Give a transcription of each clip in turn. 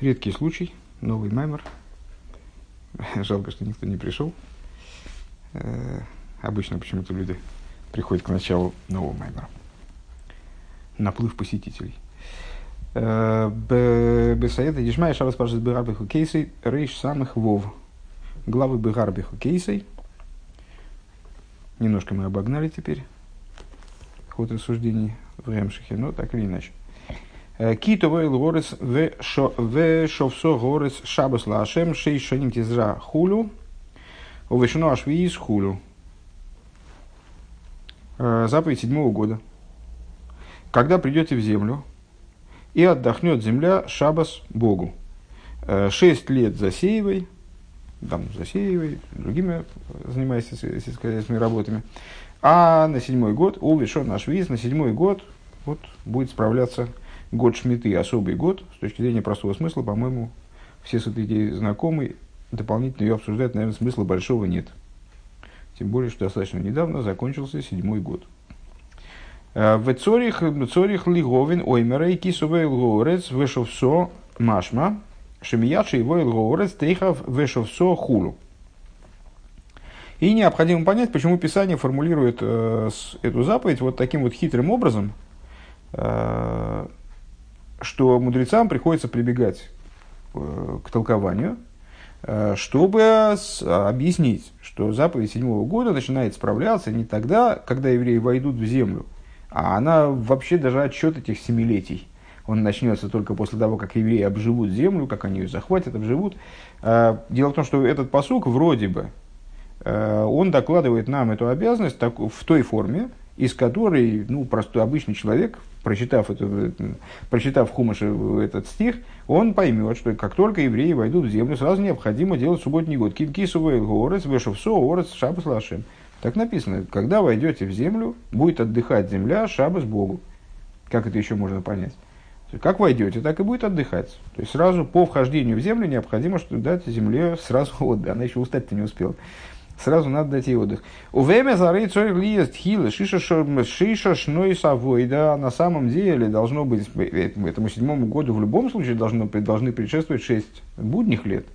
Редкий случай, новый маймер. Жалко, что никто не пришел. Э, обычно почему-то люди приходят к началу нового маймера. Наплыв посетителей. Э, Бесаета Дишмай Шабас Пашет Бегарбиху Кейсей Рейш самых Вов. Главы Бегарбиху Кейсей. Немножко мы обогнали теперь ход рассуждений в Ремшихе, но так или иначе. Э, Кито войл горец в шовсо горец шабас лашем шей шаним тизра хулю увешено ашвиис хулю. Э, заповедь седьмого года. Когда придете в землю, и отдохнет земля шабас Богу. Э, шесть лет засеивай, там засеивай, другими занимайся сельскохозяйственными работами. А на седьмой год, увешен наш виз, на седьмой год вот, будет справляться год Шмиты, особый год, с точки зрения простого смысла, по-моему, все с этой идеей знакомы, дополнительно ее обсуждать, наверное, смысла большого нет. Тем более, что достаточно недавно закончился седьмой год. Э, в Цорих, Цорих Лиговин Оймерей Кисовей Лгорец Вешовсо Машма Шемиячи его Лгорец Тейхав Вешовсо Хулу. И необходимо понять, почему Писание формулирует э, эту заповедь вот таким вот хитрым образом, э, что мудрецам приходится прибегать э, к толкованию, э, чтобы объяснить, что заповедь седьмого года начинает справляться не тогда, когда евреи войдут в землю, а она вообще даже отчет этих семилетий. Он начнется только после того, как евреи обживут землю, как они ее захватят, обживут. Э, дело в том, что этот посук вроде бы, он докладывает нам эту обязанность в той форме, из которой ну, простой обычный человек прочитав, это, прочитав Хумаш этот стих, он поймет, что как только евреи войдут в землю, сразу необходимо делать субботний год. Кимкисовый горец, вешевсо, орец, шабас лашем. Так написано, когда войдете в землю, будет отдыхать земля, шабас Богу. Как это еще можно понять? Как войдете, так и будет отдыхать. То есть сразу по вхождению в землю необходимо, что дать земле сразу отдых. Она еще устать-то не успела сразу надо дать ей отдых. У время зарей цой лиест хилы шиша шной совой, да, на самом деле должно быть, этому седьмому году в любом случае должно, должны предшествовать шесть будних лет,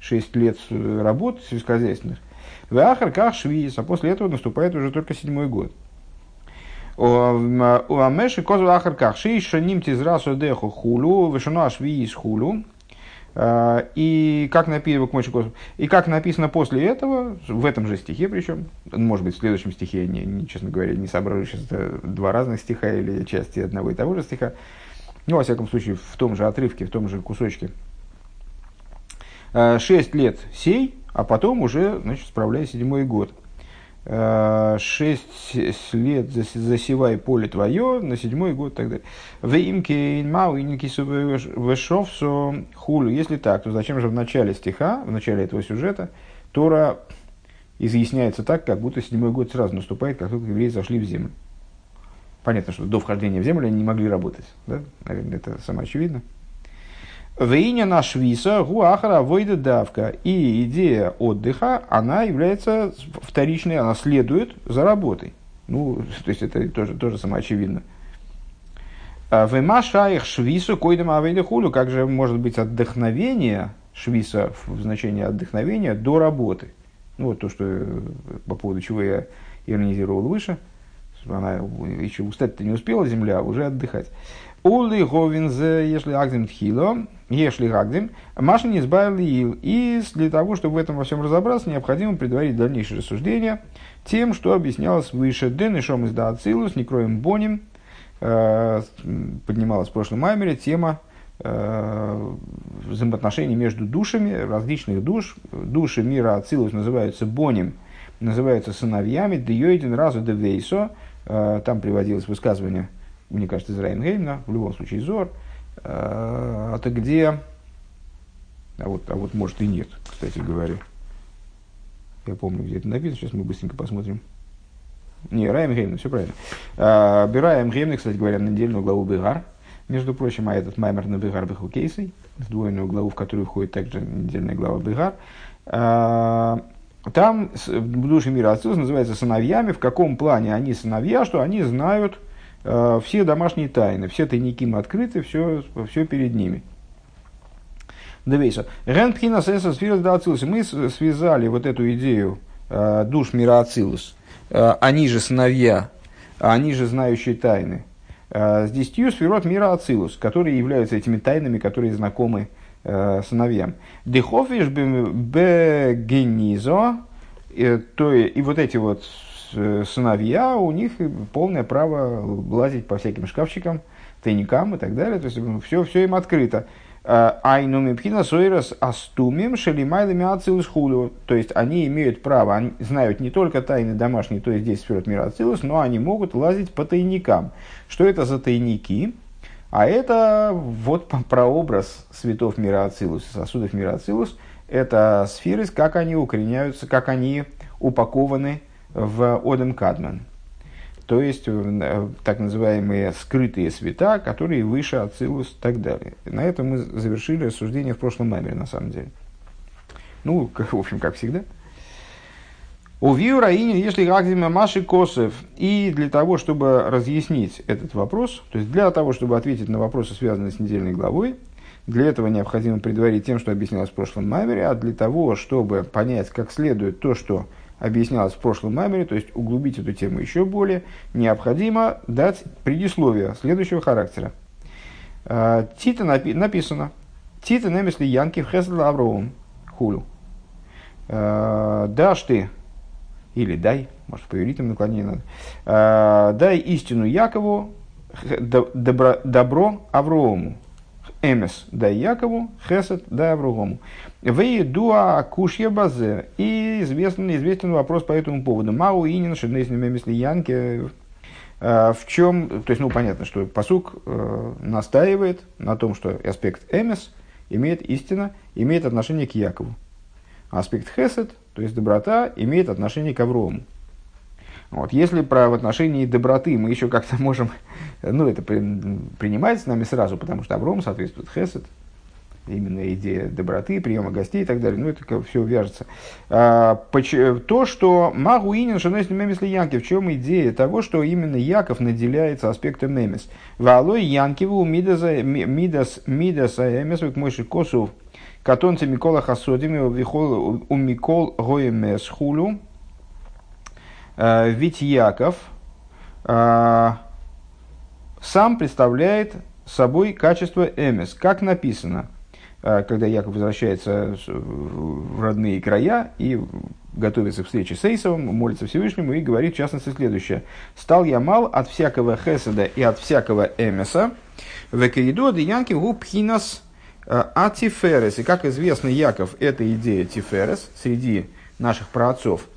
шесть лет работ сельскохозяйственных. В Ахарках швиз, а после этого наступает уже только седьмой год. У Амеши козу Ахарках шиша ним тизрасу деху хулу, вышуна швиз хулу, а, и как, написано, и как написано после этого, в этом же стихе причем, может быть, в следующем стихе, не, не, честно говоря, не соображу сейчас два разных стиха или части одного и того же стиха, ну, во всяком случае, в том же отрывке, в том же кусочке. А, шесть лет сей, а потом уже, значит, справляй седьмой год. Э, шесть лет засевай поле твое, на седьмой год и так далее. В имке вешовсо хулю. Если так, то зачем же в начале стиха, в начале этого сюжета, Тора изъясняется так, как будто седьмой год сразу наступает, как только евреи зашли в землю. Понятно, что до вхождения в землю они не могли работать. Да? Наверное, это самоочевидно. Вейня наш виса гуахара войда давка. И идея отдыха, она является вторичной, она следует за работой. Ну, то есть это тоже, тоже самоочевидно. А Вема шаих швису койдам авейда хулю. Как же может быть отдохновение, швиса в значении отдохновения, до работы? Ну, вот то, что э, по поводу чего я иронизировал выше. Она еще устать-то не успела, земля, а уже отдыхать. Ули говинзе, если агдим тхило, если агдим, машин не избавил И для того, чтобы в этом во всем разобраться, необходимо предварить дальнейшее рассуждение тем, что объяснялось выше. Дэн и шом из даацилус, некроем боним, э, поднималась в прошлом маймере тема э, взаимоотношений между душами, различных душ. Души мира Ацилус называются боним, называются сыновьями, дейойден разу девейсо. Э, там приводилось высказывание – мне кажется, из Райнгеймна, в любом случае Зор, э, это где, а вот, а вот может и нет, кстати говоря. Я помню, где это написано, сейчас мы быстренько посмотрим. Не, Раем Геймна, все правильно. А, Бираем Геймна, кстати говоря, на недельную главу Бегар, между прочим, а этот Маймер на Бегар Бехукейсой, сдвоенную главу, в которую входит также недельная глава Бегар. А, там души мира отцов называются сыновьями. В каком плане они сыновья, что они знают, все домашние тайны, все тайники открыты, все, все перед ними. Девейса. Ген пхина сенса сфира ацилус. Мы связали вот эту идею э, душ мира ацилус. Э, они же сыновья, они же знающие тайны. Э, с десятью сферот мира ацилус, которые являются этими тайнами, которые знакомы э, сыновьям. Дехофиш бегенизо. То, и вот эти вот сыновья, у них полное право лазить по всяким шкафчикам, тайникам и так далее. То есть все, все им открыто. Айну мипхина сойрас астумим шелимайлами ацилус хулю. То есть они имеют право, они знают не только тайны домашние, то есть здесь сферот мира ацилус, но они могут лазить по тайникам. Что это за тайники? А это вот прообраз светов мира Ацилус, сосудов мира Ацилус. Это сферы, как они укореняются, как они упакованы в Одем Кадман то есть э, так называемые скрытые света, которые выше Ацилус и так далее. На этом мы завершили рассуждение в прошлом мемере, на самом деле. Ну, в общем, как всегда. У Раини, если Гагдима Маши Косов, и для того, чтобы разъяснить этот вопрос, то есть для того, чтобы ответить на вопросы, связанные с недельной главой, для этого необходимо предварить тем, что объяснялось в прошлом маймере, а для того, чтобы понять как следует то, что объяснялось в прошлом маймере, то есть углубить эту тему еще более, необходимо дать предисловие следующего характера. А, Тита напи- написано. Тита немесли Янки в Авроум хулю. А, дашь ты, или дай, может, по юритам наклонение надо, а, дай истину Якову, добро, добро Авроому. Эмес дай Якову, Хесед дай Аврогому. Вы дуа кушья базе. И известен, известен вопрос по этому поводу. Мау инин шеднейсным эмесли янки. Э, в чем, то есть, ну, понятно, что посук э, настаивает на том, что аспект эмес имеет истина, имеет отношение к Якову. Аспект хесед, то есть доброта, имеет отношение к Аврому. Вот. Если про в отношении доброты мы еще как-то можем, ну, это при, с нами сразу, потому что Авром соответствует Хесед, именно идея доброты, приема гостей и так далее, ну, это все вяжется. А, то, что Магуинин Шанойс Мемес Янки, в чем идея того, что именно Яков наделяется аспектом Мемес. Валой Янкиву Мидас Мидас Эмес Мойши Косов, Катонце Микола Хасодими у Микол Гоемес Хулю, Э, ведь Яков э, сам представляет собой качество эмес, как написано, когда Яков возвращается в родные края и готовится к встрече с Эйсовым, молится Всевышнему и говорит, в частности, следующее. «Стал я мал от всякого хеседа и от всякого эмеса, векаидо деянки губхинас атиферес». И, как известно, Яков – это идея тиферес среди наших праотцов –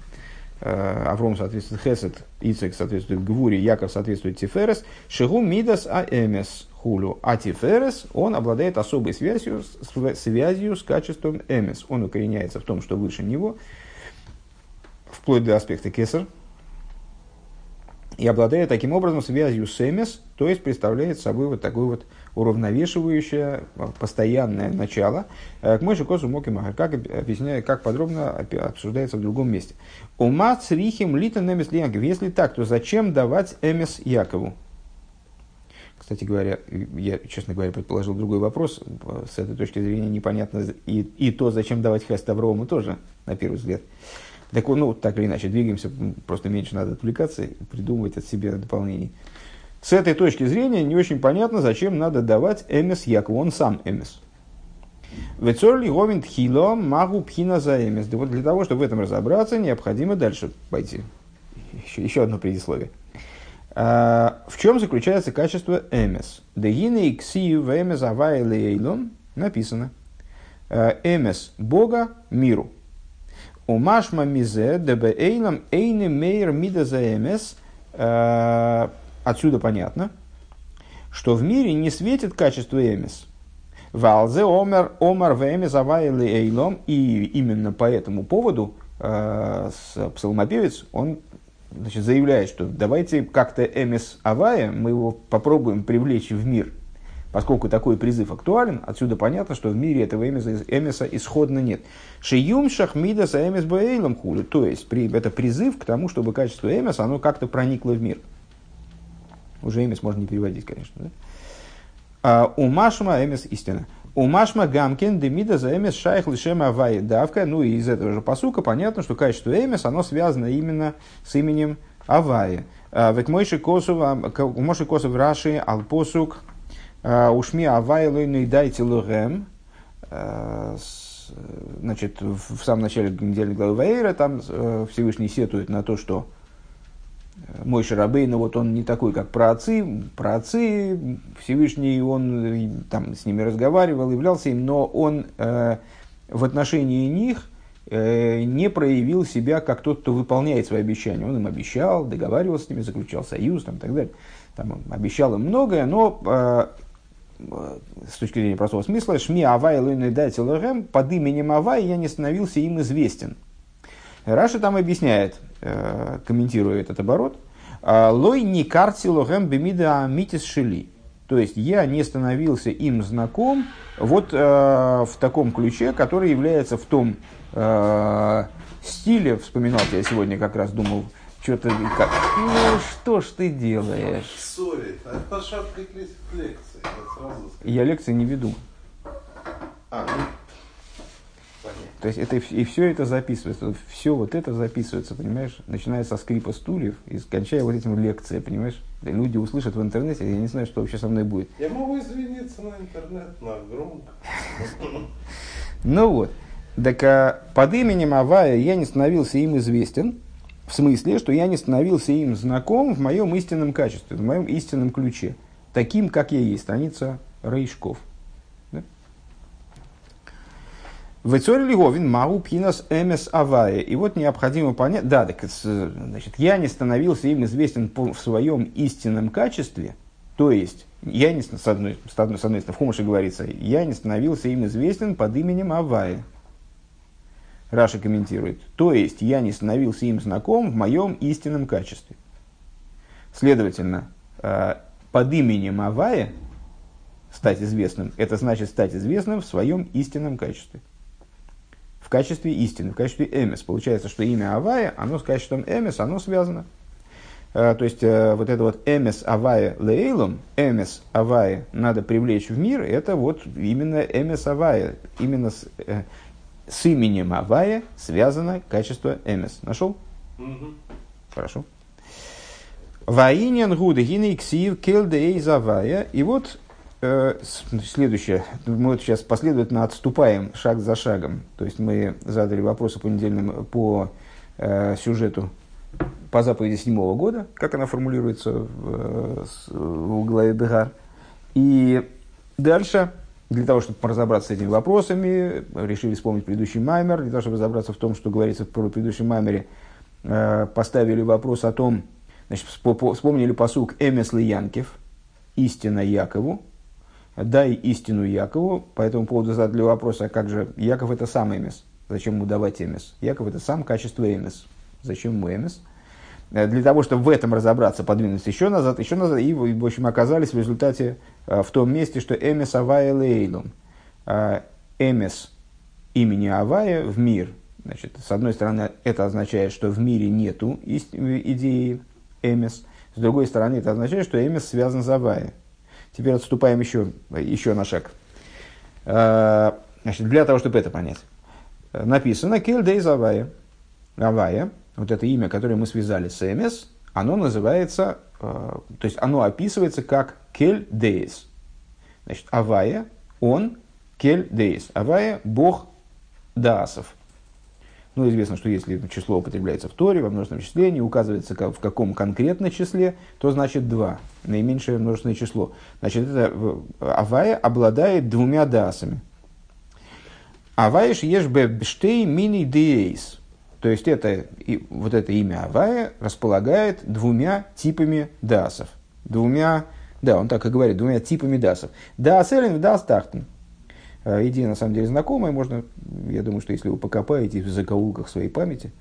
Э, Авром соответствует Хесед, Ицек соответствует Гвури, Яков соответствует Тиферес, Шигу Мидас Аэмес Хулю. А Тиферес, он обладает особой связью, связью с качеством Эмес. Он укореняется в том, что выше него, вплоть до аспекта Кесар, и обладает таким образом связью с Эмес, то есть представляет собой вот такой вот уравновешивающее постоянное начало э, к Мойши Косу Мокимахар, как, объясняю, как подробно обсуждается в другом месте. Ума црихим лита немес Яков. Если так, то зачем давать эмес Якову? Кстати говоря, я, честно говоря, предположил другой вопрос. С этой точки зрения непонятно и, и то, зачем давать Хест Аврому тоже, на первый взгляд. Так, ну, так или иначе, двигаемся, просто меньше надо отвлекаться, придумывать от себя дополнений. С этой точки зрения не очень понятно, зачем надо давать эмес Якову, он сам эмес. Вецорли говин тхило магу пхина за эмес. вот для того, чтобы в этом разобраться, необходимо дальше пойти. Еще, еще одно предисловие. А, в чем заключается качество эмес? Дегины иксию в эмес написано. А, эмес Бога миру. Умашма мизе дебе эйлам эйне мейр мида за эмес а, Отсюда понятно, что в мире не светит качество эмис. Валзе омер омар вэмис авайли эйлом. И именно по этому поводу э, псалмопевец, он значит, заявляет, что давайте как-то эмис авая, мы его попробуем привлечь в мир. Поскольку такой призыв актуален, отсюда понятно, что в мире этого эмиса, эмиса исходно нет. Шиюм шахмида са эмис баэйлом хули. То есть, при, это призыв к тому, чтобы качество эмиса, оно как-то проникло в мир. Уже эмис можно не переводить, конечно. Да? А, у Машума эмис истина. У Машма Гамкин Демида за Эмес Шайх Лишем Авай Давка. Ну и из этого же посука понятно, что качество Эмес, оно связано именно с именем Авая. Век Мойши Косов, Мойши Косов Раши Алпосук Ушми Авай Лойный Дайте Лугем. Значит, в самом начале недельной главы Ваэра там Всевышний сетует на то, что мой Шарабей, но вот он не такой, как праотцы. Праотцы, Всевышний, он там с ними разговаривал, являлся им, но он э, в отношении них э, не проявил себя как тот, кто выполняет свои обещания. Он им обещал, договаривался с ними, заключал союз там, и так далее. Там, обещал им многое, но э, с точки зрения простого смысла, Шми Авай Лойный Дайте под именем Авай я не становился им известен. Раша там объясняет, э, комментируя этот оборот, «А, «Лой не карти лохем бемида митис шили». То есть я не становился им знаком вот э, в таком ключе, который является в том э, стиле, вспоминал я сегодня как раз думал, что-то как, ну что ж ты делаешь? Сори, это шапка лекции. Я лекции не веду. А, ну, то есть это, и все это записывается, все вот это записывается, понимаешь, начиная со скрипа стульев и кончая вот этим лекцией, понимаешь. Люди услышат в интернете, я не знаю, что вообще со мной будет. Я могу извиниться на интернет, на громко. Ну вот. Так а, под именем Авая я не становился им известен, в смысле, что я не становился им знаком в моем истинном качестве, в моем истинном ключе, таким, как я есть, страница Рейшков. Вецор Лиговин Мау Пинас Эмес Авая. И вот необходимо понять, да, так, значит, я не становился им известен в своем истинном качестве, то есть, я не, с одной, с одной, с одной стороны, в Хумаше говорится, я не становился им известен под именем Авая. Раша комментирует, то есть, я не становился им знаком в моем истинном качестве. Следовательно, э, под именем Авая стать известным, это значит стать известным в своем истинном качестве в качестве истины, в качестве эмис. Получается, что имя Авая, оно с качеством эмис, оно связано. Э, то есть, э, вот это вот эмис Авая лейлом, эмис Авая надо привлечь в мир, это вот именно эмис Авая. Именно с, э, с именем Авая связано качество эмис. Нашел? Угу. Хорошо. Ваинен гуды гиней ксив келдей завая. И вот следующее. Мы вот сейчас последовательно отступаем шаг за шагом. То есть мы задали вопросы по недельным по э, сюжету по заповеди седьмого года, как она формулируется в, э, в главе Бегар. И дальше, для того, чтобы разобраться с этими вопросами, решили вспомнить предыдущий маймер, для того, чтобы разобраться в том, что говорится в предыдущем маймере, э, поставили вопрос о том, значит, вспомнили посук Эмес Янкев, истина Якову, дай истину Якову. По этому поводу задали вопрос, а как же Яков это сам Эмес? Зачем ему давать Эмес? Яков это сам качество Эмес. Зачем ему Эмес? Э, для того, чтобы в этом разобраться, подвинуться еще назад, еще назад, и, в общем, оказались в результате э, в том месте, что Эмес Авая Лейлун. Э, Эмес имени Авая в мир. Значит, с одной стороны, это означает, что в мире нету идеи Эмес. С другой стороны, это означает, что Эмес связан с Авая. Теперь отступаем еще, еще на шаг. А, значит, для того, чтобы это понять. Написано Кель Дейз Авая. Авая, вот это имя, которое мы связали с МС, оно называется, а, то есть оно описывается как Кель Дейз. Значит, Авая, он Кель Дейз. Авая – Бог Даасов. Ну, известно, что если число употребляется в Торе, во множественном числе, не указывается в каком конкретно числе, то значит два, наименьшее множественное число. Значит, это Авая обладает двумя дасами. Аваиш ешь бештей мини дейс. То есть это, и, вот это имя Авая располагает двумя типами дасов. Двумя, да, он так и говорит, двумя типами дасов. Дас элен, дас тахтен. Э, идея на самом деле знакомая, можно, я думаю, что если вы покопаете в закоулках своей памяти,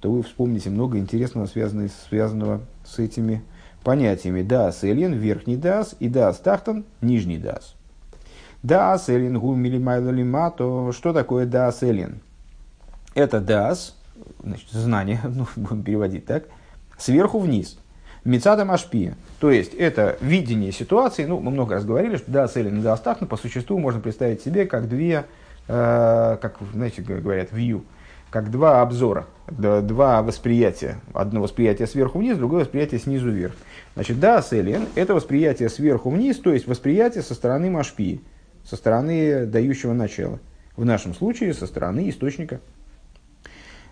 то вы вспомните много интересного, связанного, связанного с этими понятиями. Дас Эльен, верхний дас, и дас Тахтан, нижний дас. Дас Эльен гу милимайла лима, то что такое дас Эльен? Это дас, значит, знание, ну, будем переводить так, сверху вниз. Мецада Машпия. То есть, это видение ситуации, ну, мы много раз говорили, что да, Селин и да, Астахна по существу можно представить себе как две, э, как, знаете, говорят, view, как два обзора, два восприятия. Одно восприятие сверху вниз, другое восприятие снизу вверх. Значит, да, селен – это восприятие сверху вниз, то есть восприятие со стороны машпии, со стороны дающего начала. В нашем случае со стороны источника.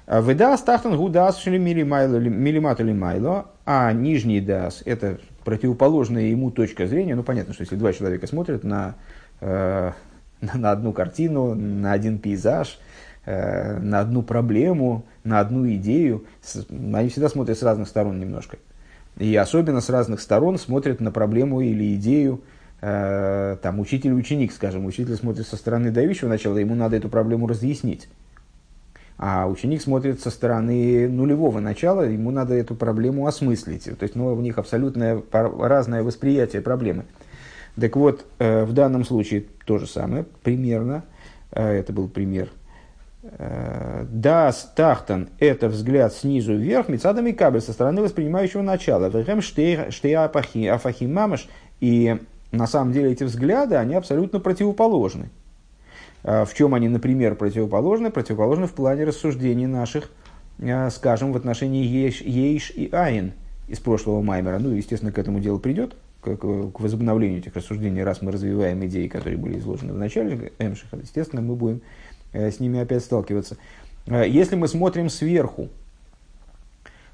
А Веда стахтан гудас милимат или майло, а нижний дас – это противоположная ему точка зрения. Ну, понятно, что если два человека смотрят на, э, на одну картину, на один пейзаж – Э, на одну проблему, на одну идею, они всегда смотрят с разных сторон немножко. И особенно с разных сторон смотрят на проблему или идею, э, там, учитель ученик, скажем, учитель смотрит со стороны дающего начала, ему надо эту проблему разъяснить. А ученик смотрит со стороны нулевого начала, ему надо эту проблему осмыслить. То есть ну, у них абсолютно разное восприятие проблемы. Так вот, э, в данном случае то же самое, примерно. Это был пример Дас Тахтан – это взгляд снизу вверх, Мецадам и Кабель со стороны воспринимающего начала. И на самом деле эти взгляды, они абсолютно противоположны. А в чем они, например, противоположны? Противоположны в плане рассуждений наших, а, скажем, в отношении Ейш, ейш и Айн из прошлого Маймера. Ну, естественно, к этому делу придет, к, к возобновлению этих рассуждений, раз мы развиваем идеи, которые были изложены в начале Эмшиха. Естественно, мы будем Э, с ними опять сталкиваться. Э, если мы смотрим сверху,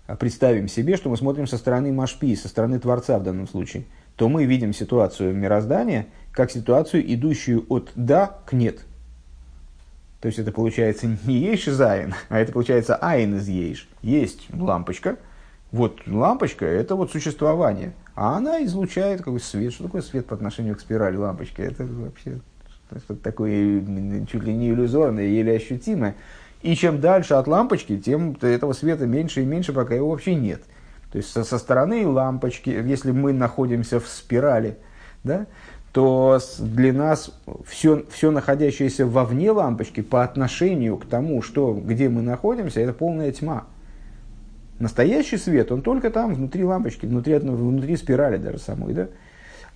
э, представим себе, что мы смотрим со стороны משפיע, со стороны Творца в данном случае, то мы видим ситуацию мироздания как ситуацию, идущую от «да» к «нет». То есть это получается не יש из אין, а это получается אין из יש. Есть лампочка, вот лампочка – это вот существование, а она излучает какой свет. Что такое свет по отношению к спирали лампочки? Это вообще что-то такое чуть ли не иллюзорное, еле ощутимое. И чем дальше от лампочки, тем этого света меньше и меньше, пока его вообще нет. То есть со, со стороны лампочки, если мы находимся в спирали, да, то для нас все, все находящееся вовне лампочки по отношению к тому, что, где мы находимся, это полная тьма. Настоящий свет, он только там, внутри лампочки, внутри, внутри спирали даже самой. Да?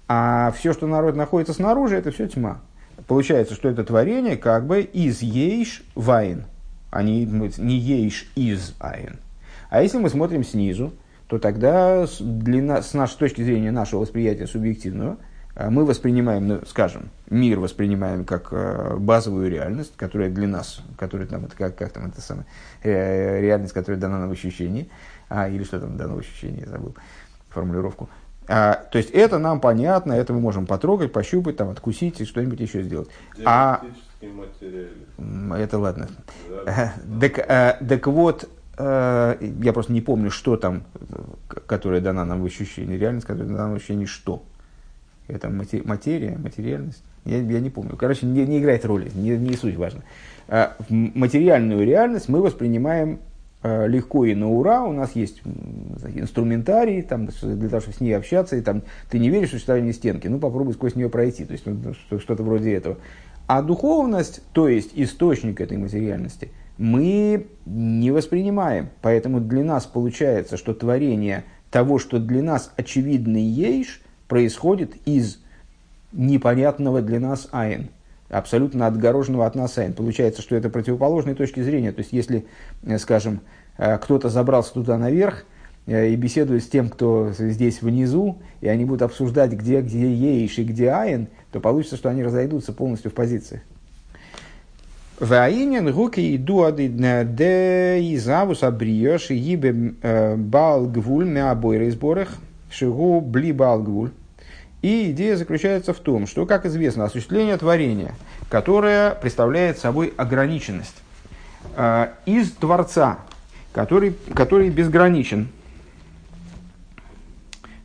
А все, что народ находится снаружи, это все тьма. Получается, что это творение как бы из ейш вайн, а не, не ейш из айн. А если мы смотрим снизу, то тогда для нас, с нашей точки зрения нашего восприятия субъективного, мы воспринимаем, ну, скажем, мир воспринимаем как э, базовую реальность, которая для нас, которая там, это как, как там это самое, э, реальность, которая дана нам в ощущении, а, или что там дано в ощущении, забыл формулировку. А, то есть это нам понятно, это мы можем потрогать, пощупать, там, откусить и что-нибудь еще сделать. А это ладно. Да. Так, а, так вот, а, я просто не помню, что там, которая дана нам в ощущении, реальность, которая дана нам в ощущении, что. Это материя, материальность. Я, я не помню. Короче, не, не играет роли, не, не суть важно. А, материальную реальность мы воспринимаем Э, легко и на ура, у нас есть инструментарий там, для того, чтобы с ней общаться, и там, ты не веришь в существование стенки, ну попробуй сквозь нее пройти, то есть ну, что-то вроде этого. А духовность, то есть источник этой материальности, мы не воспринимаем. Поэтому для нас получается, что творение того, что для нас очевидный ейш, происходит из непонятного для нас айн абсолютно отгороженного от нас айн. Получается, что это противоположные точки зрения. То есть, если, э, скажем, э, кто-то забрался туда наверх э, и беседует с тем, кто здесь внизу, и они будут обсуждать, где, где ейш и где айн, то получится, что они разойдутся полностью в позициях. Ваинен руки иду де изавус абриеш и ибе балгвуль на обоих сборах шигу бли балгвуль. И идея заключается в том, что, как известно, осуществление творения, которое представляет собой ограниченность э, из Творца, который, который безграничен,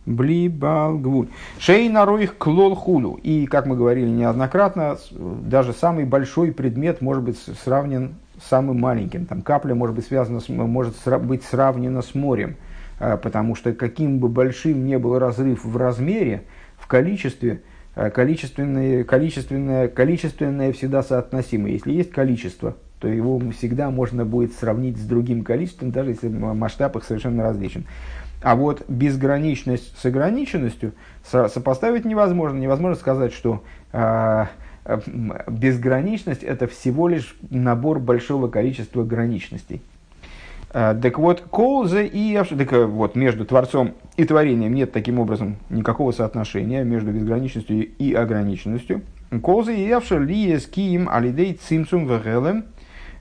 Блибалгвуль. Шейна роих клол хулу. И, как мы говорили неоднократно, даже самый большой предмет может быть сравнен с самым маленьким. Там капля может быть связана, с, может быть сравнена с морем. Э, потому что каким бы большим ни был разрыв в размере, в количестве, э, количественное, количественное, количественное всегда соотносимо. Если есть количество, то его всегда можно будет сравнить с другим количеством, даже если масштаб их совершенно различен. А вот безграничность с ограниченностью сопоставить невозможно. Невозможно сказать, что э, безграничность это всего лишь набор большого количества граничностей. Э, так вот, колза и так вот, между Творцом и творением нет таким образом никакого соотношения между безграничностью и ограниченностью. Колза и явшер ли киим алидей цимцум вегелем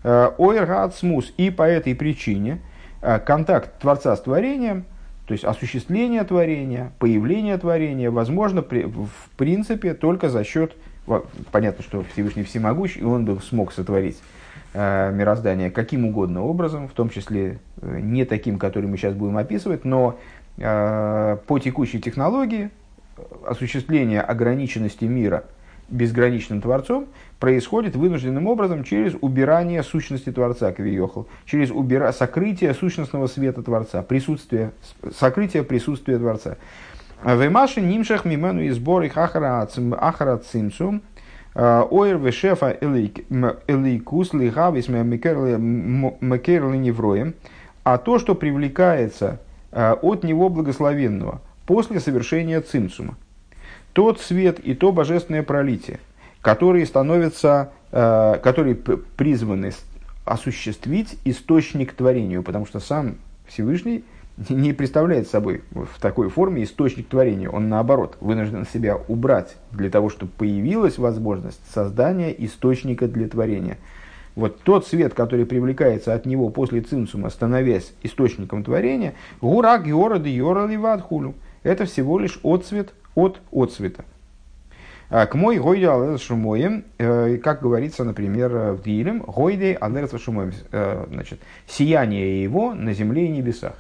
э, ойргацмус. И по этой причине э, контакт Творца с творением, то есть осуществление творения, появление творения, возможно в принципе только за счет, понятно, что Всевышний всемогущ, и он бы смог сотворить Э, мироздания каким угодно образом, в том числе э, не таким, который мы сейчас будем описывать, но э, по текущей технологии осуществление ограниченности мира безграничным Творцом происходит вынужденным образом через убирание сущности Творца, Кавиохал, через убира... сокрытие сущностного света Творца, присутствие, сокрытие присутствия Творца. Веймаши нимшах мимену и сборы ахара цимсум – Ойр вешефа элейкус лихавис макерли невроем. А то, что привлекается э, от него благословенного после совершения цимсума. Тот свет и то божественное пролитие, которые становятся, э, которые призваны осуществить источник творению, потому что сам Всевышний не представляет собой в такой форме источник творения. Он, наоборот, вынужден себя убрать для того, чтобы появилась возможность создания источника для творения. Вот тот свет, который привлекается от него после цинцума, становясь источником творения, гура геора де йора. Это всего лишь отцвет от отцвета. А к мой гойде алерс шумоем, э, как говорится, например, в Дилем, гойде алерс шумоем, э, значит, сияние его на земле и небесах.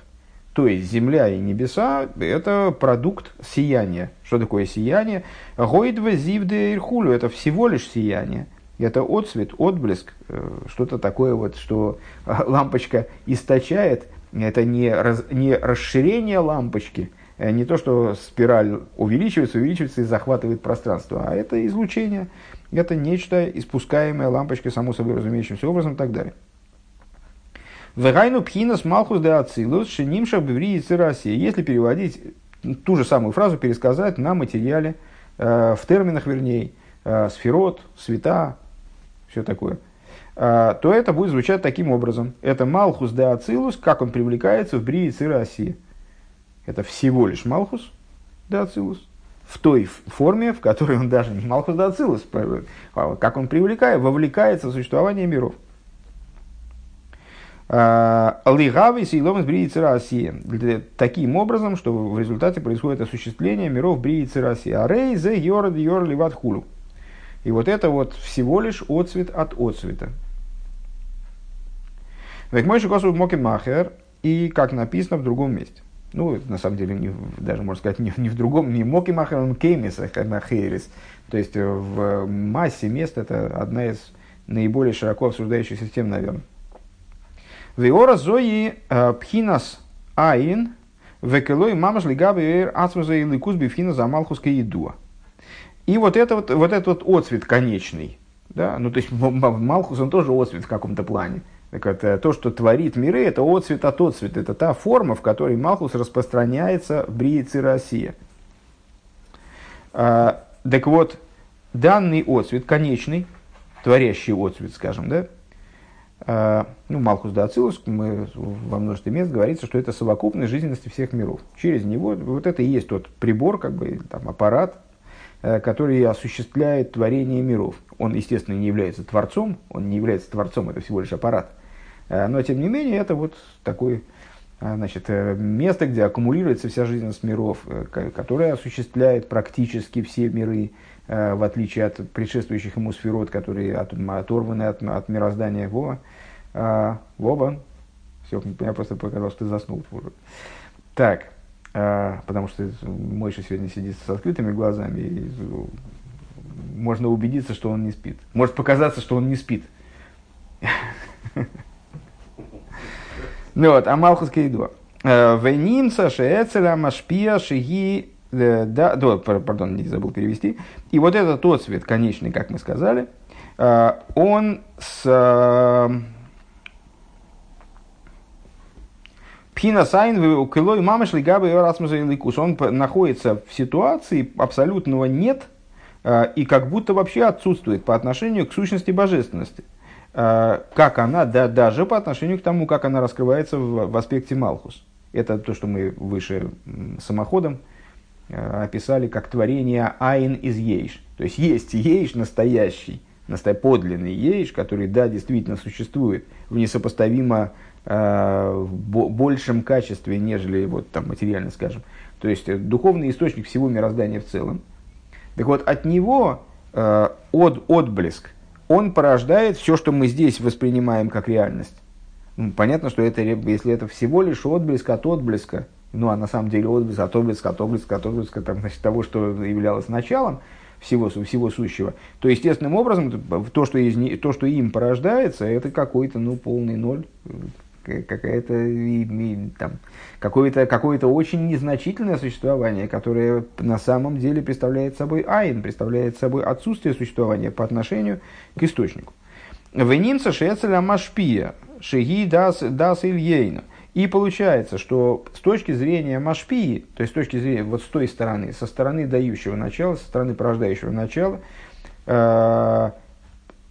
То есть земля и небеса – это продукт сияния. Что такое сияние? Гойдва зивде ирхулю – это всего лишь сияние. Это отцвет, отблеск, э, что-то такое вот, что лампочка источает. Это не, раз, не расширение лампочки, э, не то, что спираль увеличивается, увеличивается и захватывает пространство, а это излучение, это нечто испускаемое лампочкой, само собой разумеющимся образом и так далее. Вегайну пхинас малхус де ацилус шинимшах беври и России. Если переводить ту же самую фразу, пересказать на материале, э, в терминах, вернее, э, сферот, света, все такое, э, то это будет звучать таким образом. Это малхус де ацилус, как он привлекается в брии России. Это всего лишь малхус де ацилус, в той форме, в которой он даже не малхус де ацилус, как он привлекает, вовлекается в существование миров. А, Лигавис и ломас бриицы России. Таким образом, что в результате происходит осуществление миров бриицы России. А рей зе йорд йор ливат хулу. И вот это вот всего лишь отцвет от отцвета. Век мой шикосу моки махер, и как написано в другом месте. Ну, на самом деле, не, даже можно сказать, не, не в другом, не моки махер, он кеймис, а хейрис. То есть в массе мест это одна из наиболее широко обсуждающихся систем, наверное. Веора зои э, пхинас айн векелой мамаш лигабер ацмаза и ликус бифхина за малхуска едуа. И вот, это вот, вот этот вот отцвет конечный, да, ну то есть Малхус он тоже отцвет в каком-то плане. Так это то, что творит миры, это отцвет от отцвет. Это та форма, в которой Малхус распространяется в Бриице Россия. А, так вот, данный отцвет, конечный, творящий отцвет, скажем, да, ну, Малхус да Ацилус, мы во множестве мест говорится, что это совокупность жизненности всех миров. Через него, вот это и есть тот прибор, как бы, там, аппарат, э, который осуществляет творение миров. Он, естественно, не является творцом, он не является творцом, это всего лишь аппарат. Э, но, тем не менее, это вот такой э, значит, место, где аккумулируется вся жизненность миров, которая осуществляет практически все миры, в отличие от предшествующих ему сферот, которые оторваны от, от мироздания. Вова. А, Вова, все, я просто показал, что ты заснул уже. Так, а, потому что Мойша сегодня сидит с открытыми глазами, и можно убедиться, что он не спит. Может показаться, что он не спит. Ну вот, а Малхус Кейдуа. «Э, Вейнимца шеэцеля машпия шиги э, да, да, пардон, не забыл перевести. И вот этот тот цвет конечный, как мы сказали, э, он с Пхина сайн килой мамыш лигабы ликус. Он находится в ситуации абсолютного нет э, и как будто вообще отсутствует по отношению к сущности божественности. Э, как она, да, даже по отношению к тому, как она раскрывается в, в аспекте Малхус. Это то, что мы выше самоходом э, описали как творение Айн из Ейш. То есть есть Ейш настоящий, настоящий подлинный Ейш, который, да, действительно существует в несопоставимо э, большем качестве, нежели вот там материально, скажем. То есть э, духовный источник всего мироздания в целом. Так вот, от него э, от, отблеск, он порождает все, что мы здесь воспринимаем как реальность. Понятно, что это, если это всего лишь отблеск от отблеска, ну а на самом деле отблеск от отблеска от отблеска от отблеска там, значит, того, что являлось началом всего, всего сущего, то естественным образом то, что, из, то, что им порождается, это какой-то ну, полный ноль, какая-то там, какое-то, какое-то очень незначительное существование, которое на самом деле представляет собой айн, представляет собой отсутствие существования по отношению к источнику. Венинца шецеля машпия, шеги дас, дас ильейна. И получается, что с точки зрения машпии, то есть с точки зрения вот с той стороны, со стороны дающего начала, со стороны порождающего начала, э,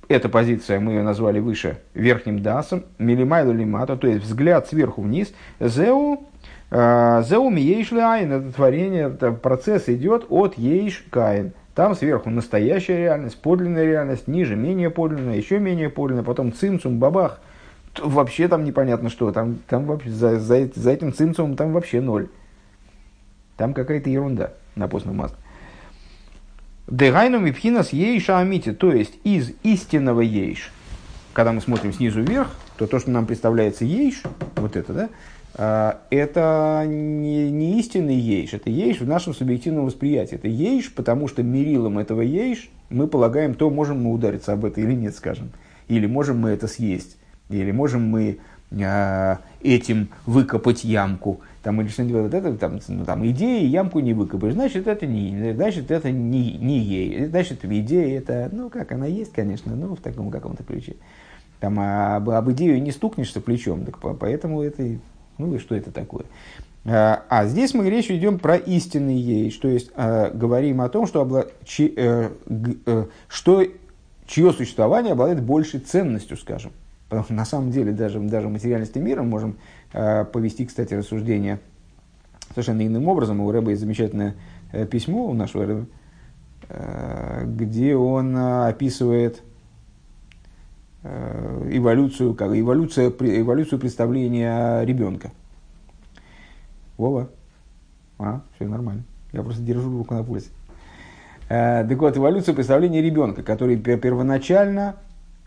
эта позиция мы ее назвали выше верхним дасом, милимайлу лимата, то есть взгляд сверху вниз, зеу, э, зеу миейш айн, это творение, это процесс идет от ейш каин. Там сверху настоящая реальность, подлинная реальность, ниже менее подлинная, еще менее подлинная, потом цимцум, бабах – вообще там непонятно что, там, там вообще за, за, за этим цинцумом там вообще ноль. Там какая-то ерунда на постном масле. Дегайну мипхинас ейша амити, то есть из истинного ейш. Когда мы смотрим снизу вверх, то то, что нам представляется ейш, вот это, да, а, это не, не истинный ейш, это ейш в нашем субъективном восприятии. Это ейш, потому что мерилом этого ейш мы полагаем, то можем мы удариться об это или нет, скажем. Или можем мы это съесть. Или можем мы э, этим выкопать ямку, там, или что-нибудь вот это, там, ну, там, идея ямку не выкопаешь, значит, это не, значит, это не, не ей, значит, идея это, ну, как она есть, конечно, но в таком каком-то ключе. Там, а, об, об идею не стукнешься плечом, так, поэтому это, ну, и что это такое. А, а здесь мы речь идем про истинный ей, то есть э, говорим о том, что, обла... Чи, э, э, что чье существование обладает большей ценностью, скажем. На самом деле даже, даже материальности мира можем э, повести, кстати, рассуждение совершенно иным образом. У Рэба есть замечательное э, письмо у нашего Рэба, э, где он э, описывает э, эволюцию, как эволюция, эволюцию представления ребенка. Вова, а, все нормально. Я просто держу руку на пульсе. Э, так вот, эволюция представления ребенка, который первоначально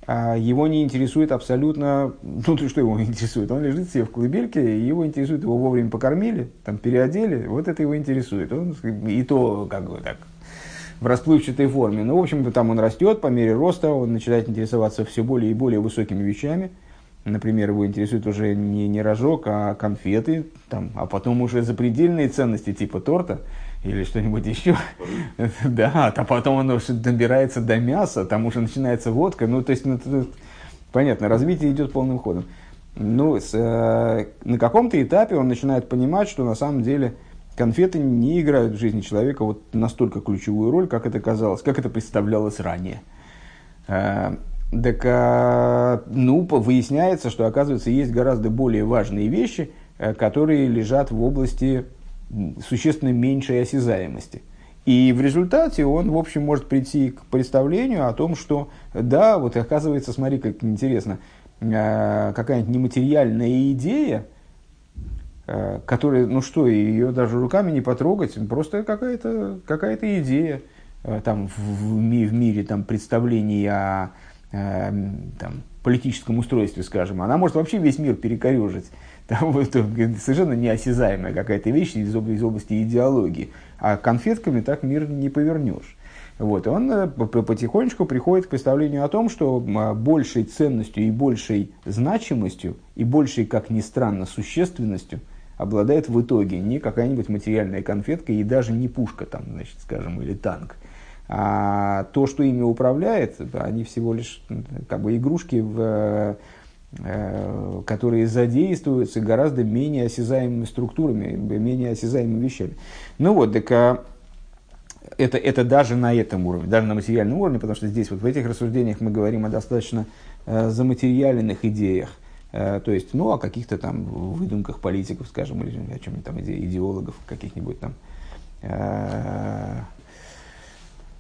его не интересует абсолютно, ну то что его интересует, он лежит себе в колыбельке, и его интересует, его вовремя покормили, там переодели, вот это его интересует. Он, и то как бы так в расплывчатой форме. Ну, в общем, там он растет, по мере роста он начинает интересоваться все более и более высокими вещами. Например, его интересует уже не, не рожок, а конфеты, там, а потом уже запредельные ценности типа торта или что-нибудь еще. да, а потом оно добирается до мяса, там уже начинается водка. Ну, то есть, ну, понятно, развитие идет полным ходом. Ну, э, на каком-то этапе он начинает понимать, что на самом деле конфеты не играют в жизни человека вот настолько ключевую роль, как это казалось, как это представлялось ранее. Э, так, э, ну, выясняется, что, оказывается, есть гораздо более важные вещи, э, которые лежат в области существенно меньшей осязаемости. И в результате он, в общем, может прийти к представлению о том, что да, вот оказывается, смотри, как интересно, э, какая-нибудь нематериальная идея, э, которая, ну что, ее даже руками не потрогать, просто какая-то какая идея э, там в, в, мире там, представлений о там, политическом устройстве, скажем, она может вообще весь мир перекорежить. Там это совершенно неосязаемая какая-то вещь из, из области идеологии. А конфетками так мир не повернешь. Вот, и он э, потихонечку приходит к представлению о том, что а, большей ценностью и большей значимостью, и большей, как ни странно, существенностью обладает в итоге не какая-нибудь материальная конфетка и даже не пушка, там, значит, скажем, или танк. А то, что ими управляет, они всего лишь как бы игрушки в э, которые задействуются гораздо менее осязаемыми структурами, менее осязаемыми вещами. Ну вот, так а, это, это даже на этом уровне, даже на материальном уровне, потому что здесь вот в этих рассуждениях мы говорим о достаточно э, заматериальных идеях, э, то есть, ну, о каких-то там выдумках политиков, скажем, или о чем-нибудь там иде, идеологов каких-нибудь там,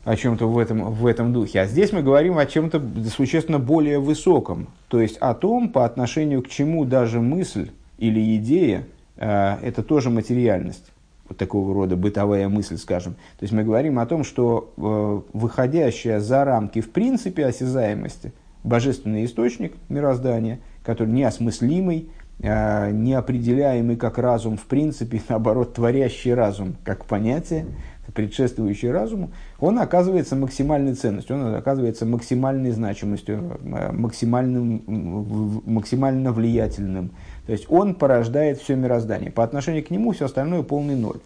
о чем-то в этом, в этом духе. А здесь мы говорим о чем-то существенно более высоком, то есть о том, по отношению к чему даже мысль или идея э, это тоже материальность вот такого рода бытовая мысль, скажем. То есть мы говорим о том, что э, выходящая за рамки в принципе осязаемости, божественный источник мироздания, который неосмыслимый, неопределяемый как разум в принципе, наоборот, творящий разум как понятие, предшествующий разуму, он оказывается максимальной ценностью, он оказывается максимальной значимостью, э, максимальным, максимально влиятельным, то есть он порождает все мироздание. По отношению к нему все остальное полный ноль.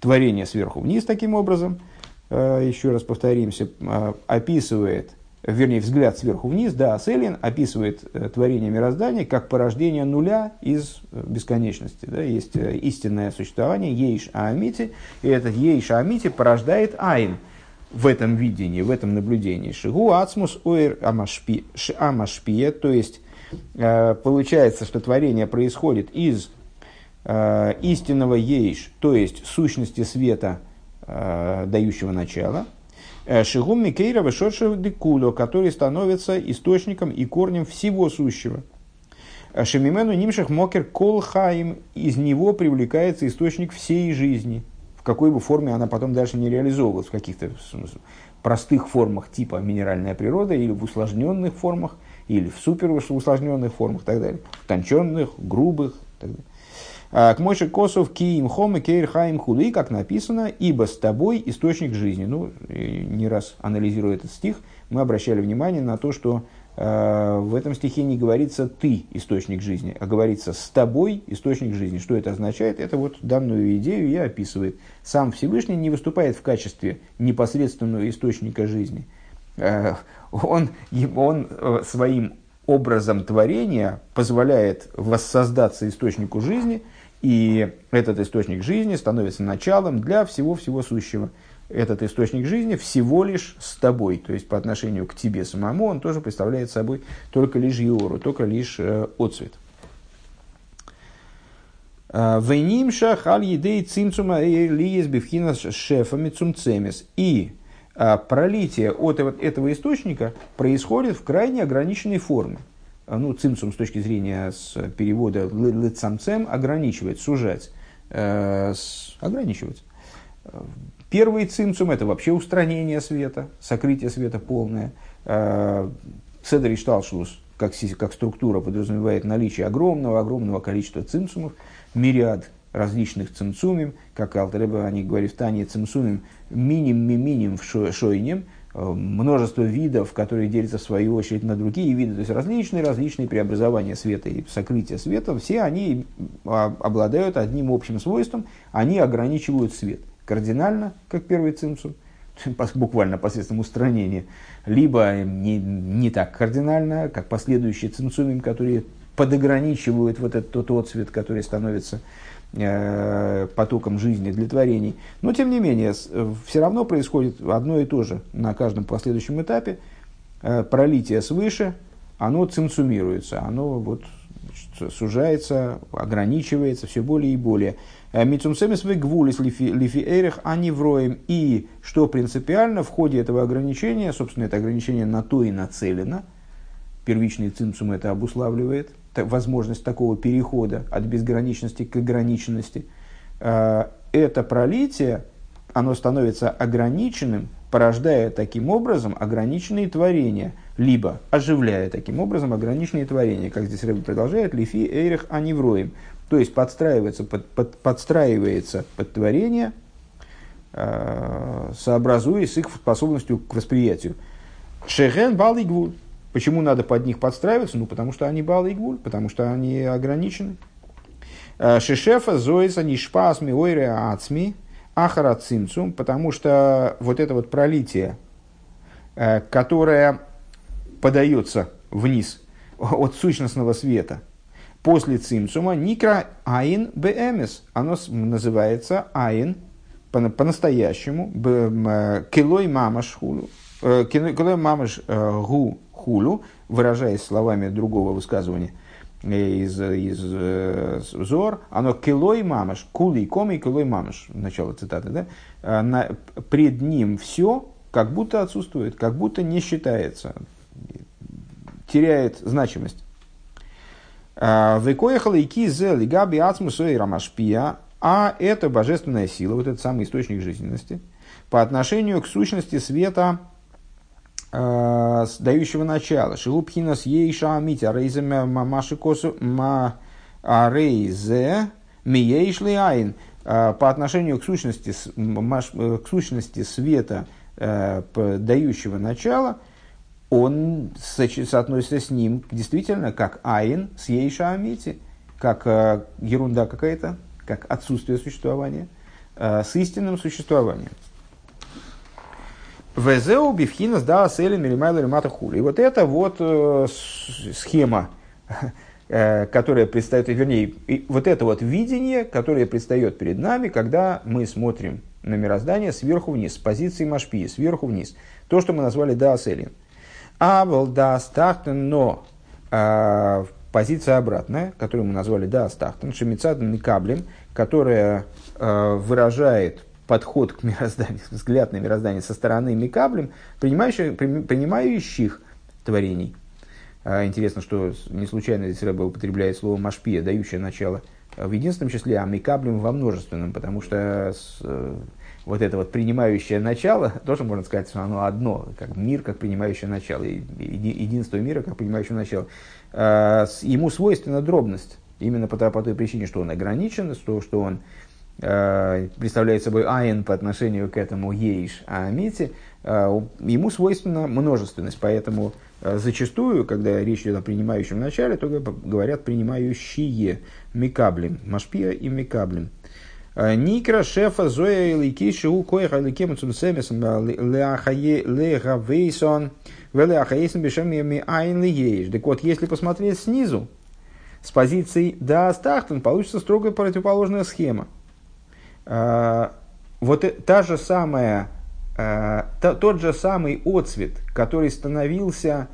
Творение сверху вниз таким образом, э, еще раз повторимся, э, описывает, вернее, взгляд сверху вниз, да, Селин описывает э, творение мироздания как порождение нуля из бесконечности. Да, есть истинное существование, ейш аамити, и этот ейш аамити порождает айн в этом видении, в этом наблюдении. Шигу ацмус оир амашпия, то есть Э, получается, что творение происходит из э, истинного ейш, то есть сущности света, э, дающего начало, Шигум Микейра Вешоршев Декуло, который становится источником и корнем всего сущего. Шемимену Нимшах Мокер Колхаим, из него привлекается источник всей жизни, в какой бы форме она потом дальше не реализовывалась, в каких-то простых формах типа минеральная природа или в усложненных формах – или в супер усложненных формах и так далее, тонченных, грубых и так далее. А, к Мойше Косов Киим Хом и Кейр Хаим Худы, как написано, ибо с тобой источник жизни. Ну, не раз анализируя этот стих, мы обращали внимание на то, что э, в этом стихе не говорится «ты источник жизни», а говорится «с тобой источник жизни». Что это означает? Это вот данную идею и описывает. Сам Всевышний не выступает в качестве непосредственного источника жизни – Э, он, он э, своим образом творения позволяет воссоздаться источнику жизни, и этот источник жизни становится началом для всего-всего сущего. Этот источник жизни всего лишь с тобой, то есть по отношению к тебе самому, он тоже представляет собой только лишь юру, только лишь э, отцвет. Э, Вейнимша халь едей цимцума лиес бифхина шефами цумцемис. И а пролитие от этого источника происходит в крайне ограниченной форме. А, ну, цимцум с точки зрения с перевода лицамцем ограничивать, сужать, э, ограничивать. Первый цимцум – это вообще устранение света, сокрытие света полное. Э, Седри Шталшлус, как, как структура, подразумевает наличие огромного-огромного количества цимцумов, мириад различных цимцумим, как Алтереба они говорят в Тане цимцумим, миним миминим в шойнем, э, множество видов, которые делятся в свою очередь на другие виды, то есть различные различные преобразования света и сокрытия света, все они а, обладают одним общим свойством, они ограничивают свет кардинально, как первый цимсум, буквально посредством устранения, либо не, не так кардинально, как последующие цимсумим, которые подограничивают вот этот тот отцвет, который становится Э, потоком жизни для творений. Но, тем не менее, э, все равно происходит одно и то же на каждом последующем этапе. Э, пролитие свыше, оно цинцумируется, оно вот сужается, ограничивается все более и более. Мицумсемис гвулис лифи эрих анивроем. И, что принципиально, в ходе этого ограничения, собственно, это ограничение на то и нацелено, первичный цимцум это обуславливает – возможность такого перехода от безграничности к ограниченности, э, это пролитие, оно становится ограниченным, порождая таким образом ограниченные творения, либо оживляя таким образом ограниченные творения, как здесь Рэбби продолжает, лифи эйрих аневроем, то есть подстраивается под, под, подстраивается под творение, э, сообразуясь с их способностью к восприятию. Шехен балигвуль, Почему надо под них подстраиваться? Ну, потому что они балы и гуль, потому что они ограничены. Э, Шишефа, Зоиса, Нишпас, Миойре, Ацми, Ахара, Цимцум, потому что вот это вот пролитие, э, которое подается вниз от сущностного света после цимсума никра айн бемес. Оно называется айн по-настоящему, килой мамаш хулю, килой мамаш гу хулю, выражаясь словами другого высказывания из, из Зор, оно килой мамаш, кули коми килой мамаш, начало цитаты, да? На, пред ним все как будто отсутствует, как будто не считается, теряет значимость. Векоехала и кизе лигаби ацмусу и рамашпия, а это божественная сила, вот этот самый источник жизненности, по отношению к сущности света, э, дающего начало. Шилупхинас ейша амити, арейзе мамаши косу, ма арейзе миейшли айн. Э, по отношению к сущности, э, к сущности света, э, дающего начало – он соотносится с ним действительно как айн с ейша амити, как э, ерунда какая-то, как отсутствие существования, с истинным существованием. Везеу бифхинас да селин милимайла ремата хули. И вот это вот э, схема, э, которая предстает, вернее, вот это вот видение, которое предстает перед нами, когда мы смотрим на мироздание сверху вниз, с позиции Машпии, сверху вниз. То, что мы назвали да селин. Абл да астахтен, но э, позиция обратная, которую мы назвали да астахтен, шемицаден каблем, которая выражает подход к мирозданию, взгляд на мироздание со стороны Микаблем, принимающих, принимающих творений. А, интересно, что не случайно здесь Рэба употребляет слово «машпия», дающее начало в единственном числе, а Микаблем во множественном, потому что с, э, вот это вот принимающее начало, тоже можно сказать, что оно одно, как мир, как принимающее начало, единство мира, как принимающее начало. А, ему свойственна дробность, именно по, по той причине, что он ограничен, что, что он а, представляет собой айн по отношению к этому ейш а, ему свойственна множественность, поэтому зачастую, когда речь идет о принимающем начале, то говорят принимающие микаблем, машпия и микаблем. Э, Никра шефа зоя илики шиу коеха иликем цумсемесом леахаейсон велеахаейсон бешем айн лиеиш. Так вот, если посмотреть снизу, с позиции да астахтен, получится строго противоположная схема. Э, вот та же самая, э, тот же самый отцвет, который становился,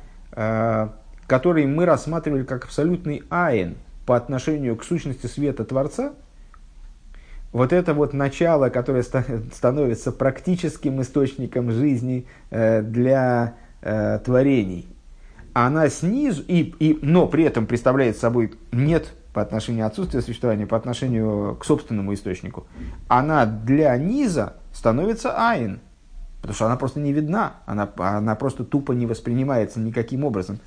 который мы рассматривали как абсолютный айн по отношению к сущности света Творца – вот это вот начало, которое становится практическим источником жизни э, для э, творений, она снизу, и, и, но при этом представляет собой нет по отношению отсутствия существования, по отношению к собственному источнику, она для низа становится айн, потому что она просто не видна, она, она просто тупо не воспринимается никаким образом.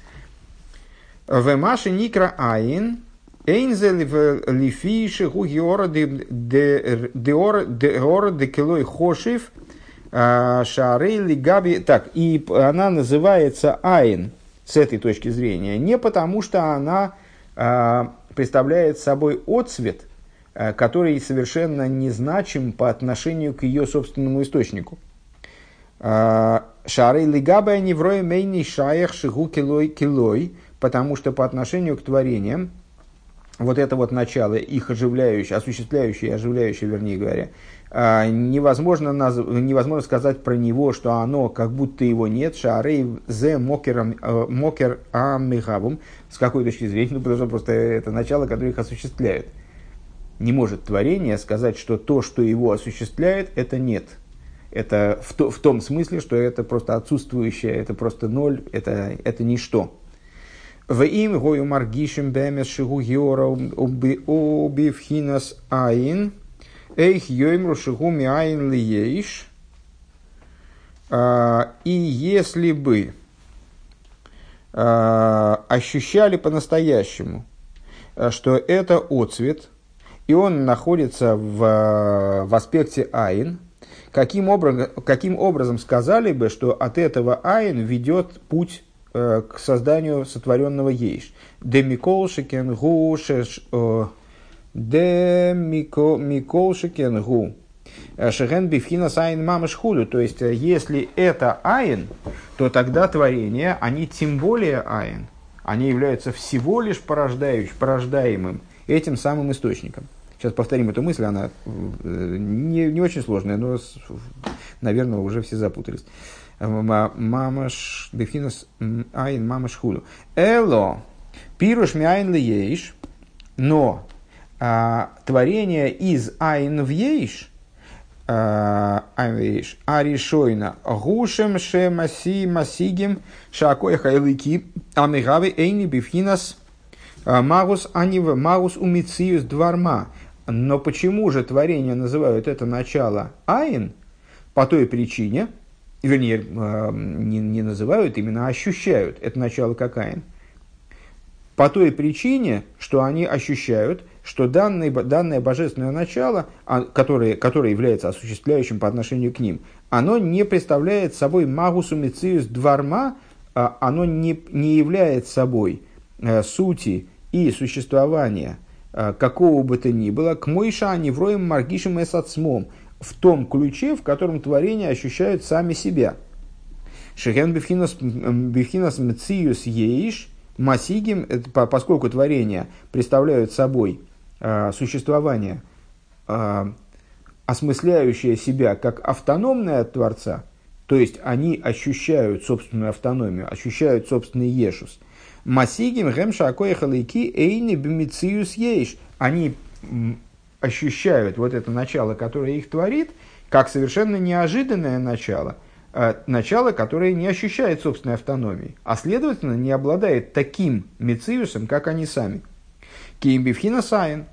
В Маше Никра Айн, Эйнзель в лифиши гугиора деора декилой хошив а, шарей габи. Так, и она называется Айн с этой точки зрения не потому, что она а, представляет собой отцвет, а, который совершенно незначим по отношению к ее собственному источнику. Шары лигабая невроя мейни шаях шигу килой килой, потому что по отношению к творениям вот это вот начало, их оживляющее, осуществляющее и оживляющее, вернее говоря, невозможно, наз... невозможно сказать про него, что оно как будто его нет, шарей зе мокер, э, мокер амихабум, с какой точки зрения, ну, потому что просто это начало, которое их осуществляет. Не может творение сказать, что то, что его осуществляет, это нет. Это в, то, в том смысле, что это просто отсутствующее, это просто ноль, это, это ничто. В им гою маргишем бемес шигу геора убивхинас айн, эйх йоймру шигу ми айн лиеш. А, и если бы а, ощущали по-настоящему, а, что это отцвет, и он находится в, в аспекте айн, каким образом, каким образом сказали бы, что от этого айн ведет путь Э, к созданию сотворенного ейш. Демиколшикен гу шеш... Э, Демиколшикен гу. Э, шеген бифхина сайн мамаш хулю. То есть, если это айн, то тогда творения, они тем более айн. они являются всего лишь порождающим, порождаемым этим самым источником. Сейчас повторим эту мысль, она э, не, не очень сложная, но, наверное, уже все запутались. Мамаш, дефинус айн мамаш худу. Эло, пируш мяйн ейш, но а, творение из айн в ейш, а, Аришойна Гушем Шемаси Масигим Шакой Хайлыки Амигави Эйни Бифхинас Магус Анив Магус Умициус Дварма но почему же творение называют это начало Айн? По той причине, вернее, не, не называют, именно ощущают это начало как Айн. По той причине, что они ощущают, что данное, данное божественное начало, а, которое, которое является осуществляющим по отношению к ним, оно не представляет собой магусу мециус дварма, а оно не, не является собой э, сути и существования – Э, какого бы то ни было, к Мойша невроем маргишем эсацмом, в том ключе, в котором творения ощущают сами себя. Шехен бифхинас мциюс еиш масигим, поскольку творения представляют собой э, существование, э, осмысляющее себя как автономное от Творца, то есть они ощущают собственную автономию, ощущают собственный ешус – Масигим гемша акоехалайки эйни бимициус ейш. Они ощущают вот это начало, которое их творит, как совершенно неожиданное начало, э, начало, которое не ощущает собственной автономии, а следовательно не обладает таким мициусом, как они сами. Киимбифхина сайн.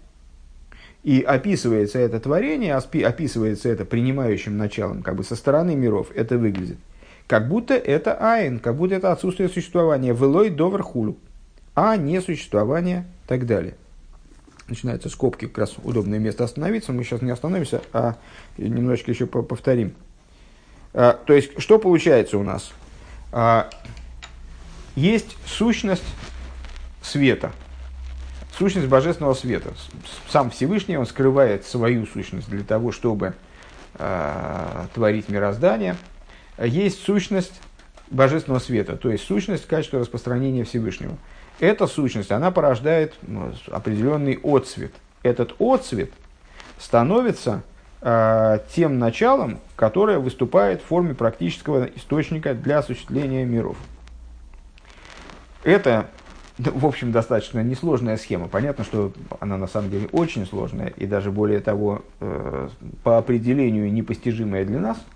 И описывается это творение, описывается это принимающим началом, как бы со стороны миров это выглядит – как будто это айн, как будто это отсутствие существования, велой довер хулу, а не существование и так далее. Начинаются скобки, как раз удобное место остановиться. Мы сейчас не остановимся, а немножечко еще повторим. А, то есть, что получается у нас? А, есть сущность света, сущность божественного света. Сам Всевышний, он скрывает свою сущность для того, чтобы а, творить мироздание – есть сущность божественного света, то есть сущность качества распространения Всевышнего. Эта сущность, она порождает ну, определенный отцвет. Этот отцвет становится э, тем началом, которое выступает в форме практического источника для осуществления миров. Это, в общем, достаточно несложная схема. Понятно, что она на самом деле очень сложная и даже более того, э, по определению непостижимая для нас –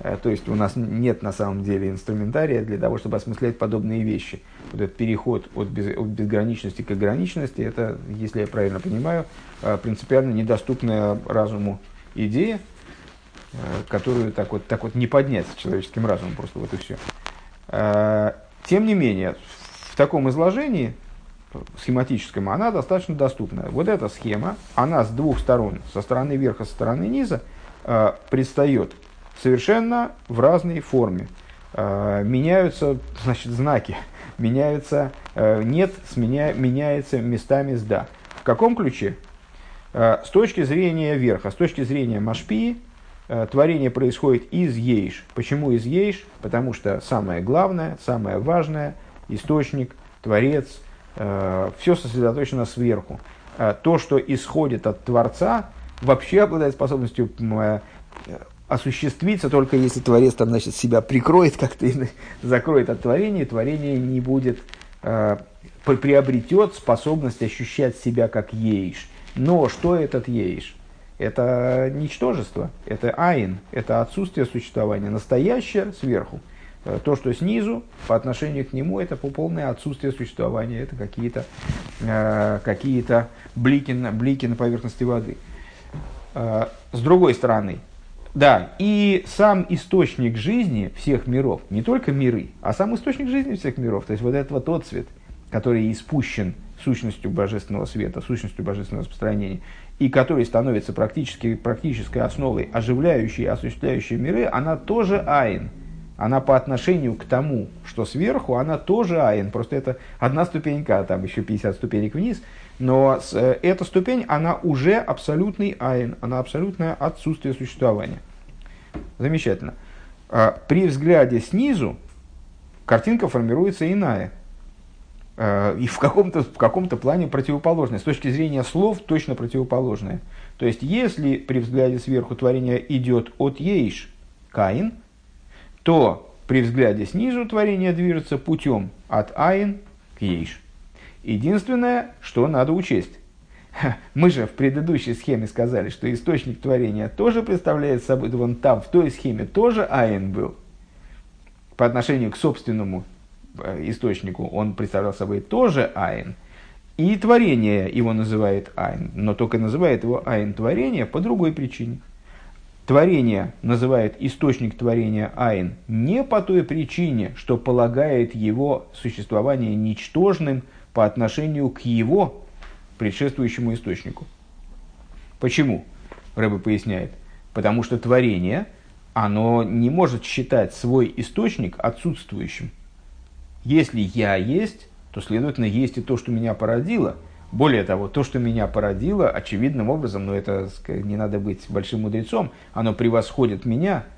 Э, то есть у нас нет на самом деле инструментария для того, чтобы осмыслять подобные вещи. Вот этот переход от, без, от безграничности к ограниченности, это, если я правильно понимаю, э, принципиально недоступная разуму идея, которую так вот, так вот не поднять человеческим разумом, просто вот и все. Тем не менее, таком изложении схематическом, она достаточно доступна. Вот эта схема, она с двух сторон, со стороны верха, со стороны низа, предстает совершенно в разной форме. А, меняются значит, знаки, меняются э, нет, сменя, меняется местами с да. В каком ключе? С точки зрения верха, с точки зрения машпии, э, творение происходит из ейш. Почему из ейш? Потому что самое главное, самое важное, источник, творец, э, все сосредоточено сверху. То, что исходит от Творца, вообще обладает способностью осуществиться только если Творец там, значит, себя прикроет как-то и закроет от творения, творение не будет, э, приобретет способность ощущать себя как ейш. Но что этот ейш? Это ничтожество, это айн, это отсутствие существования, настоящее сверху. Э, то, что снизу, по отношению к нему, это полное отсутствие существования, это какие-то э, какие блики, блики на поверхности воды. Э, с другой стороны, да, и сам источник жизни всех миров, не только миры, а сам источник жизни всех миров, то есть вот этот вот отцвет, который испущен сущностью божественного света, сущностью божественного распространения, и который становится практически, практической основой, оживляющей, осуществляющей миры, она тоже айн. Она по отношению к тому, что сверху, она тоже айн. Просто это одна ступенька, а там еще 50 ступенек вниз. Но э, эта ступень, она уже абсолютный айн, она абсолютное отсутствие существования. Замечательно. А при взгляде снизу картинка формируется иная. э, и в каком-то, в каком-то плане противоположное. С точки зрения слов точно противоположное. То есть, если при взгляде сверху творение идет от ейш, как אין, то при взгляде снизу творение движется путем от אין к יש. Единственное, что надо учесть. Мы же в предыдущей схеме сказали, что источник творения тоже представляет собой, вон там, в той схеме тоже אין был. По отношению к собственному э, источнику он представлял собой тоже אין. И творение его называет אין, но только называет его אין творение по другой причине. Творение называет источник творения айн не по той причине, что полагает его существование ничтожным по отношению к его предшествующему источнику. Почему? Рэбе поясняет. Потому что творение, оно не может считать свой источник отсутствующим. Если я есть, то, следовательно, есть и то, что меня породило. Более того, то, что меня породило, очевидным образом, но это не надо быть большим мудрецом, оно превосходит меня –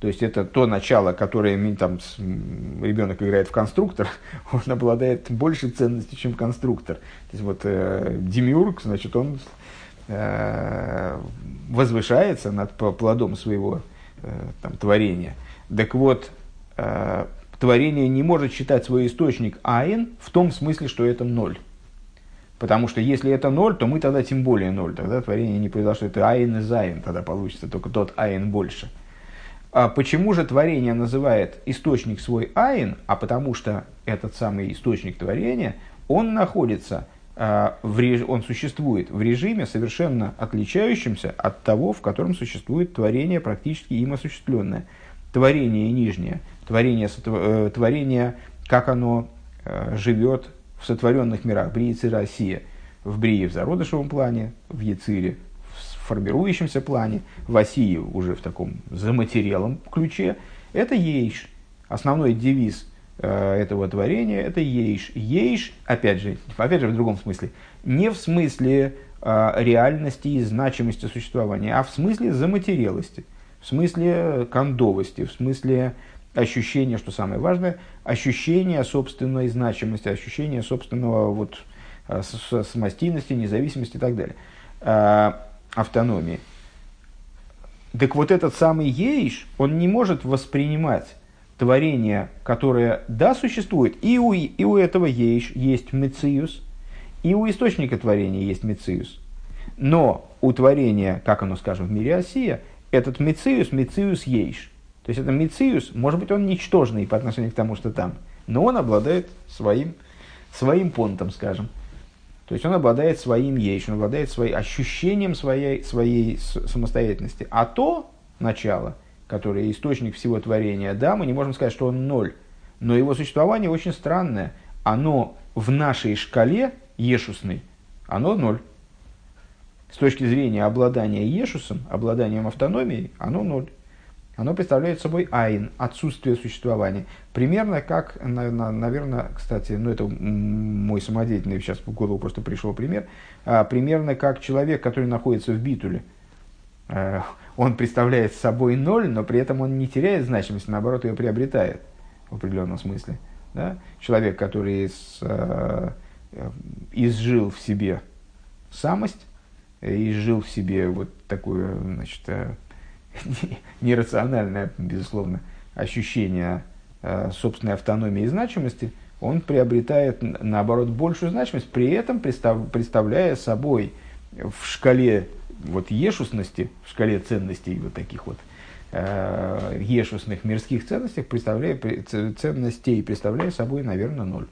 то есть это то начало, которое там, ребенок играет в конструктор, он обладает большей ценностью, чем конструктор. То есть вот э, демиург, значит, он э, возвышается над плодом своего э, там, творения. Так вот, э, творение не может считать свой источник אין в том смысле, что это ноль. Потому что если это ноль, то мы тогда тем более ноль. Тогда творение не произошло. Это אין из אין тогда получится, только тот אין больше. А почему же творение называет источник свой айн? А потому что этот самый источник творения, он находится, а, в реж... он существует в режиме, совершенно отличающемся от того, в котором существует творение практически им осуществленное. Творение нижнее, творение, э, творение как оно э, живет в сотворенных мирах, Бриицы Россия, в Брии в зародышевом плане, в Яцире формирующемся плане, в Осии уже в таком заматерелом ключе, это ейш. Основной девиз э, этого творения это ейш. Ейш, опять же, опять же в другом смысле, не в смысле э, реальности и значимости существования, а в смысле заматерелости, в смысле кондовости, в смысле ощущения, что самое важное, ощущения собственной значимости, ощущения собственного вот, э, самостийности, независимости и так далее. Э, автономии. Так вот этот самый Ейш, он не может воспринимать творение, которое, да, существует, и у, и у этого Ейш есть Мециус, и у источника творения есть Мециус. Но у творения, как оно, скажем, в мире Осия, этот Мециус, Мециус Ейш. То есть это Мециус, может быть, он ничтожный по отношению к тому, что там, но он обладает своим, своим понтом, скажем. То есть он обладает своим ейш, он обладает своим ощущением своей, своей самостоятельности. А то начало, которое источник всего творения, да, мы не можем сказать, что он ноль. Но его существование очень странное. Оно в нашей шкале ешусной, оно ноль. С точки зрения обладания ешусом, обладанием автономией, оно ноль оно представляет собой айн, отсутствие существования. Примерно как, наверное, кстати, ну это мой самодеятельный, сейчас в голову просто пришел пример, а, примерно как человек, который находится в битуле. А, он представляет собой ноль, но при этом он не теряет значимость, наоборот, ее приобретает в определенном смысле. Да? Человек, который с, э, изжил в себе самость, изжил в себе вот такую, значит, нерациональное, безусловно, ощущение э, собственной автономии и значимости, он приобретает, наоборот, большую значимость, при этом представ, представляя собой в шкале вот, ешусности, в шкале ценностей вот таких вот э, ешусных мирских ценностей, представляя, ценностей, представляя собой, наверное, ноль.